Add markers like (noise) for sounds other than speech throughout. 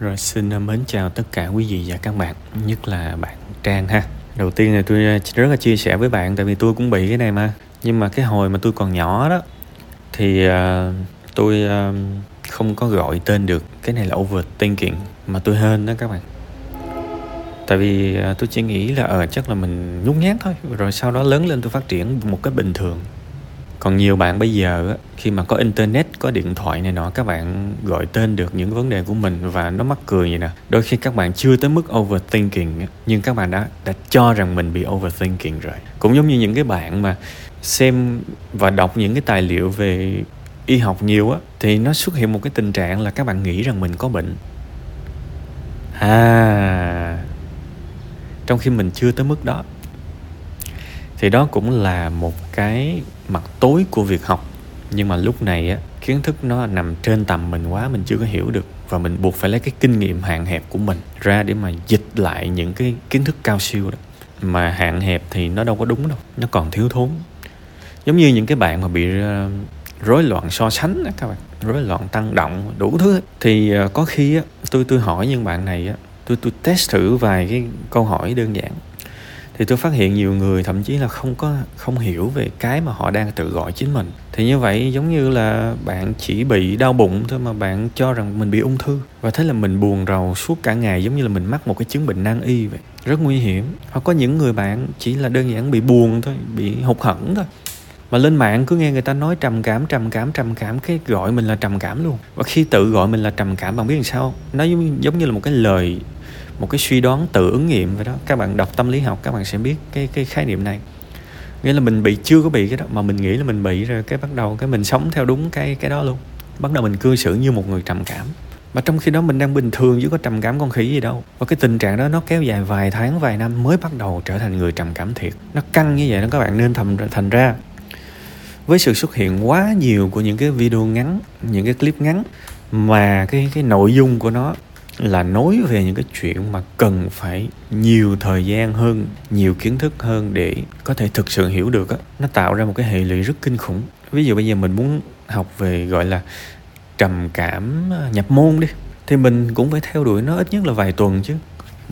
Rồi xin mến chào tất cả quý vị và các bạn, nhất là bạn Trang ha. Đầu tiên là tôi à, rất là chia sẻ với bạn tại vì tôi cũng bị cái này mà. Nhưng mà cái hồi mà tôi còn nhỏ đó thì uh, tôi uh, không có gọi tên được cái này là overthinking mà tôi hên đó các bạn. Tại vì uh, tôi chỉ nghĩ là ờ uh, chắc là mình nhút nhát thôi, rồi sau đó lớn lên tôi phát triển một cái bình thường còn nhiều bạn bây giờ khi mà có internet, có điện thoại này nọ, các bạn gọi tên được những vấn đề của mình và nó mắc cười vậy nè. Đôi khi các bạn chưa tới mức overthinking nhưng các bạn đã đã cho rằng mình bị overthinking rồi. Cũng giống như những cái bạn mà xem và đọc những cái tài liệu về y học nhiều á, thì nó xuất hiện một cái tình trạng là các bạn nghĩ rằng mình có bệnh. À trong khi mình chưa tới mức đó thì đó cũng là một cái mặt tối của việc học. Nhưng mà lúc này á, kiến thức nó nằm trên tầm mình quá, mình chưa có hiểu được. Và mình buộc phải lấy cái kinh nghiệm hạn hẹp của mình ra để mà dịch lại những cái kiến thức cao siêu đó. Mà hạn hẹp thì nó đâu có đúng đâu, nó còn thiếu thốn. Giống như những cái bạn mà bị ờ, rối loạn so sánh đó các bạn, rối loạn tăng động, đủ thứ thì ờ, có khi á, tôi tôi hỏi những bạn này á, tôi tôi test thử vài cái câu hỏi đơn giản thì tôi phát hiện nhiều người thậm chí là không có, không hiểu về cái mà họ đang tự gọi chính mình. Thì như vậy giống như là bạn chỉ bị đau bụng thôi mà bạn cho rằng mình bị ung thư. Và thế là mình buồn rầu suốt cả ngày, giống như là mình mắc một cái chứng bệnh nan y vậy. Rất nguy hiểm. Hoặc có những người bạn chỉ là đơn giản bị buồn thôi, bị hụt hẫng thôi mà lên mạng cứ nghe người ta nói trầm cảm trầm cảm trầm cảm cái gọi mình là trầm cảm luôn. Và khi tự gọi mình là trầm cảm bạn biết làm sao nó giống, giống như là một cái lời một cái suy đoán tự ứng nghiệm vậy đó. Các bạn đọc tâm lý học các bạn sẽ biết cái cái khái niệm này. Nghĩa là mình bị chưa có bị cái đó mà mình nghĩ là mình bị rồi cái bắt đầu cái mình sống theo đúng cái cái đó luôn. Bắt đầu mình cư xử như một người trầm cảm. Mà trong khi đó mình đang bình thường chứ có trầm cảm con khỉ gì đâu. Và cái tình trạng đó nó kéo dài vài tháng vài năm mới bắt đầu trở thành người trầm cảm thiệt. Nó căng như vậy đó các bạn nên thầm thành ra với sự xuất hiện quá nhiều của những cái video ngắn, những cái clip ngắn, mà cái cái nội dung của nó là nói về những cái chuyện mà cần phải nhiều thời gian hơn, nhiều kiến thức hơn để có thể thực sự hiểu được á, nó tạo ra một cái hệ lụy rất kinh khủng. Ví dụ bây giờ mình muốn học về, gọi là, trầm cảm à, nhập môn đi, thì mình cũng phải theo đuổi nó ít nhất là vài tuần chứ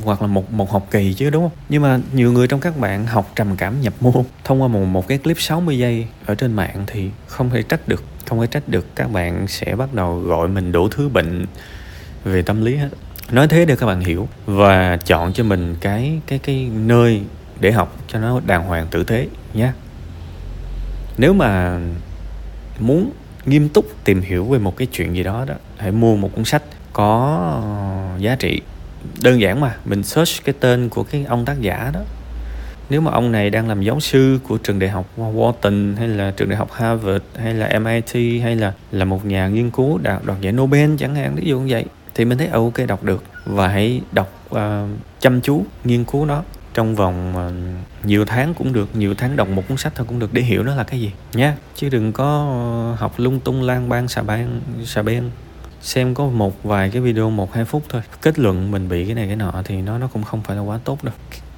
hoặc là một một học kỳ chứ đúng không? Nhưng mà nhiều người trong các bạn học trầm cảm nhập môn thông qua một một cái clip 60 giây ở trên mạng thì không thể trách được, không thể trách được các bạn sẽ bắt đầu gọi mình đủ thứ bệnh về tâm lý hết nói thế để các bạn hiểu và chọn cho mình cái cái cái nơi để học cho nó đàng hoàng tử tế nhé nếu mà muốn nghiêm túc tìm hiểu về một cái chuyện gì đó đó hãy mua một cuốn sách có giá trị đơn giản mà mình search cái tên của cái ông tác giả đó. Nếu mà ông này đang làm giáo sư của trường đại học Wharton hay là trường đại học Harvard hay là MIT hay là là một nhà nghiên cứu đạt đoạt giải Nobel chẳng hạn ví dụ như vậy thì mình thấy à, ok đọc được. Và hãy đọc uh, chăm chú nghiên cứu nó trong vòng uh, nhiều tháng cũng được nhiều tháng đọc một cuốn sách thôi cũng được để hiểu nó là cái gì nhé chứ đừng có uh, học lung tung lan bang xà bang xà ben xem có một vài cái video một hai phút thôi. Kết luận mình bị cái này cái nọ thì nó nó cũng không phải là quá tốt đâu.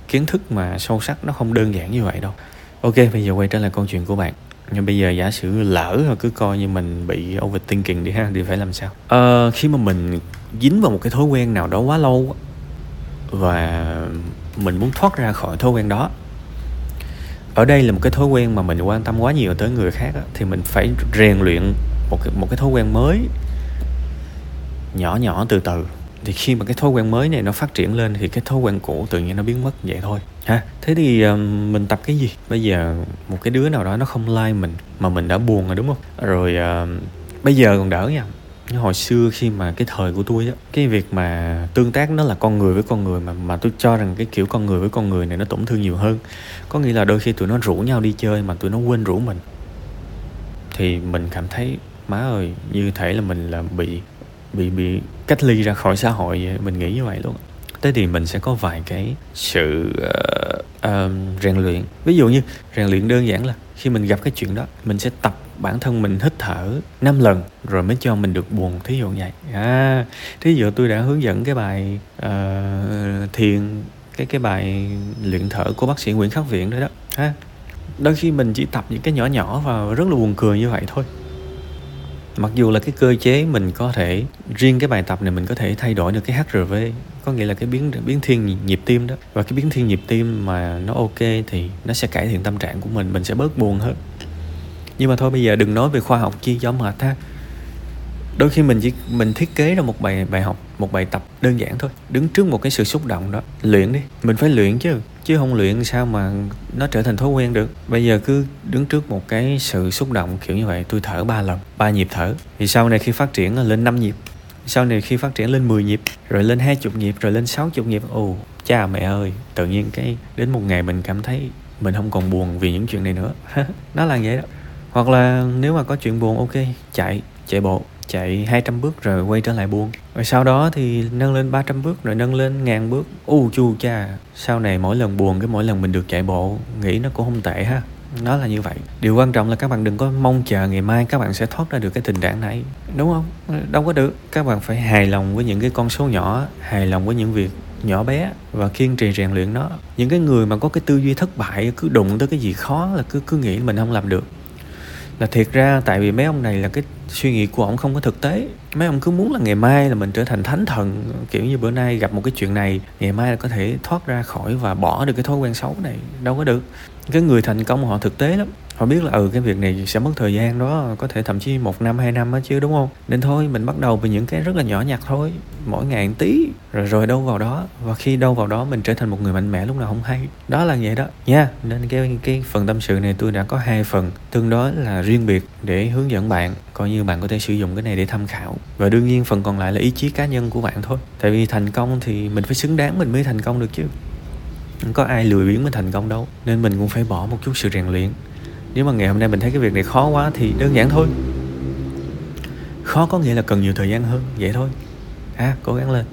Kiến thức mà sâu sắc nó không đơn giản như vậy đâu. Ok bây giờ quay trở lại câu chuyện của bạn. Nhưng bây giờ giả sử lỡ rồi cứ coi như mình bị overthinking đi ha thì phải làm sao? Ờ, khi mà mình dính vào một cái thói quen nào đó quá lâu và mình muốn thoát ra khỏi thói quen đó ở đây là một cái thói quen mà mình quan tâm quá nhiều tới người khác thì mình phải rèn luyện một cái, một cái thói quen mới nhỏ nhỏ từ từ. Thì khi mà cái thói quen mới này nó phát triển lên thì cái thói quen cũ tự nhiên nó biến mất vậy thôi ha. Thế thì um, mình tập cái gì? Bây giờ một cái đứa nào đó nó không like mình mà mình đã buồn rồi đúng không? Rồi um, bây giờ còn đỡ nha. Hồi xưa khi mà cái thời của tôi á cái việc mà tương tác nó là con người với con người mà mà tôi cho rằng cái kiểu con người với con người này nó tổn thương nhiều hơn. Có nghĩa là đôi khi tụi nó rủ nhau đi chơi mà tụi nó quên rủ mình. Thì mình cảm thấy má ơi như thể là mình là bị bị bị cách ly ra khỏi xã hội vậy mình nghĩ như vậy luôn. Thế thì mình sẽ có vài cái sự uh, uh, rèn luyện. Ví dụ như rèn luyện đơn giản là khi mình gặp cái chuyện đó mình sẽ tập bản thân mình hít thở 5 lần rồi mới cho mình được buồn thí dụ vậy. À thí dụ tôi đã hướng dẫn cái bài uh, thiền cái cái bài luyện thở của bác sĩ Nguyễn Khắc Viện đó đó ha. Đôi khi mình chỉ tập những cái nhỏ nhỏ và rất là buồn cười như vậy thôi mặc dù là cái cơ chế mình có thể, riêng cái bài tập này mình có thể thay đổi được cái HRV có nghĩa là cái biến biến thiên nhịp tim đó. Và cái biến thiên nhịp tim mà nó ok thì nó sẽ cải thiện tâm trạng của mình mình sẽ bớt buồn hơn. Nhưng mà thôi, bây giờ đừng nói về khoa học chi cho mệt ha đôi khi mình chỉ, mình thiết kế ra một bài bài học, một bài tập đơn giản thôi. Đứng trước một cái sự xúc động đó, luyện đi. Mình phải luyện chứ chứ không luyện sao mà nó trở thành thói quen được? Bây giờ cứ đứng trước một cái sự xúc động kiểu như vậy, tôi thở ba lần, ba nhịp thở. Thì sau này khi phát triển lên 5 nhịp. Sau này khi phát triển lên 10 nhịp, rồi lên hai chục nhịp, rồi lên sáu chục nhịp, ồ, cha mẹ ơi, tự nhiên cái, đến một ngày mình cảm thấy mình không còn buồn vì những chuyện này nữa. (laughs) Nó là vậy đó. Hoặc là nếu mà có chuyện buồn, ok, chạy chạy bộ chạy 200 bước rồi quay trở lại buông rồi sau đó thì nâng lên 300 bước, rồi nâng lên ngàn bước. U chu cha, sau này mỗi lần buồn cái mỗi lần mình được chạy bộ, nghĩ nó cũng không tệ ha. Nó là như vậy. Điều quan trọng là các bạn đừng có mong chờ ngày mai các bạn sẽ thoát ra được cái tình trạng này. Đúng không? Đâu có được. Các bạn phải hài lòng với những cái con số nhỏ, hài lòng với những việc nhỏ bé và kiên trì rèn luyện nó. Những cái người mà có cái tư duy thất bại, cứ đụng tới cái gì khó là cứ cứ nghĩ mình không làm được là thiệt ra, tại vì mấy ông này là cái suy nghĩ của ông không có thực tế. Mấy ông cứ muốn là ngày mai là mình trở thành thánh thần, kiểu như bữa nay gặp một cái chuyện này, ngày mai là có thể thoát ra khỏi và bỏ được cái thói quen xấu này. Đâu có được. Cái người thành công họ thực tế lắm họ biết là ừ cái việc này sẽ mất thời gian đó, có thể thậm chí một năm, hai năm á chứ, đúng không? Nên thôi, mình bắt đầu từ những cái rất là nhỏ nhặt thôi, mỗi ngày một tí, rồi rồi đâu vào đó. Và khi đâu vào đó, mình trở thành một người mạnh mẽ lúc nào không hay. Đó là vậy đó. Nha, nên cái cái phần tâm sự này tôi đã có hai phần, tương đối là riêng biệt để hướng dẫn bạn, coi như bạn có thể sử dụng cái này để tham khảo. Và đương nhiên phần còn lại là ý chí cá nhân của bạn thôi. Tại vì thành công thì mình phải xứng đáng mình mới thành công được chứ. Không có ai lười biếng mới thành công đâu, nên mình cũng phải bỏ một chút sự rèn luyện nếu mà ngày hôm nay mình thấy cái việc này khó quá thì đơn giản thôi. Khó có nghĩa là cần nhiều thời gian hơn. Vậy thôi. À cố gắng lên.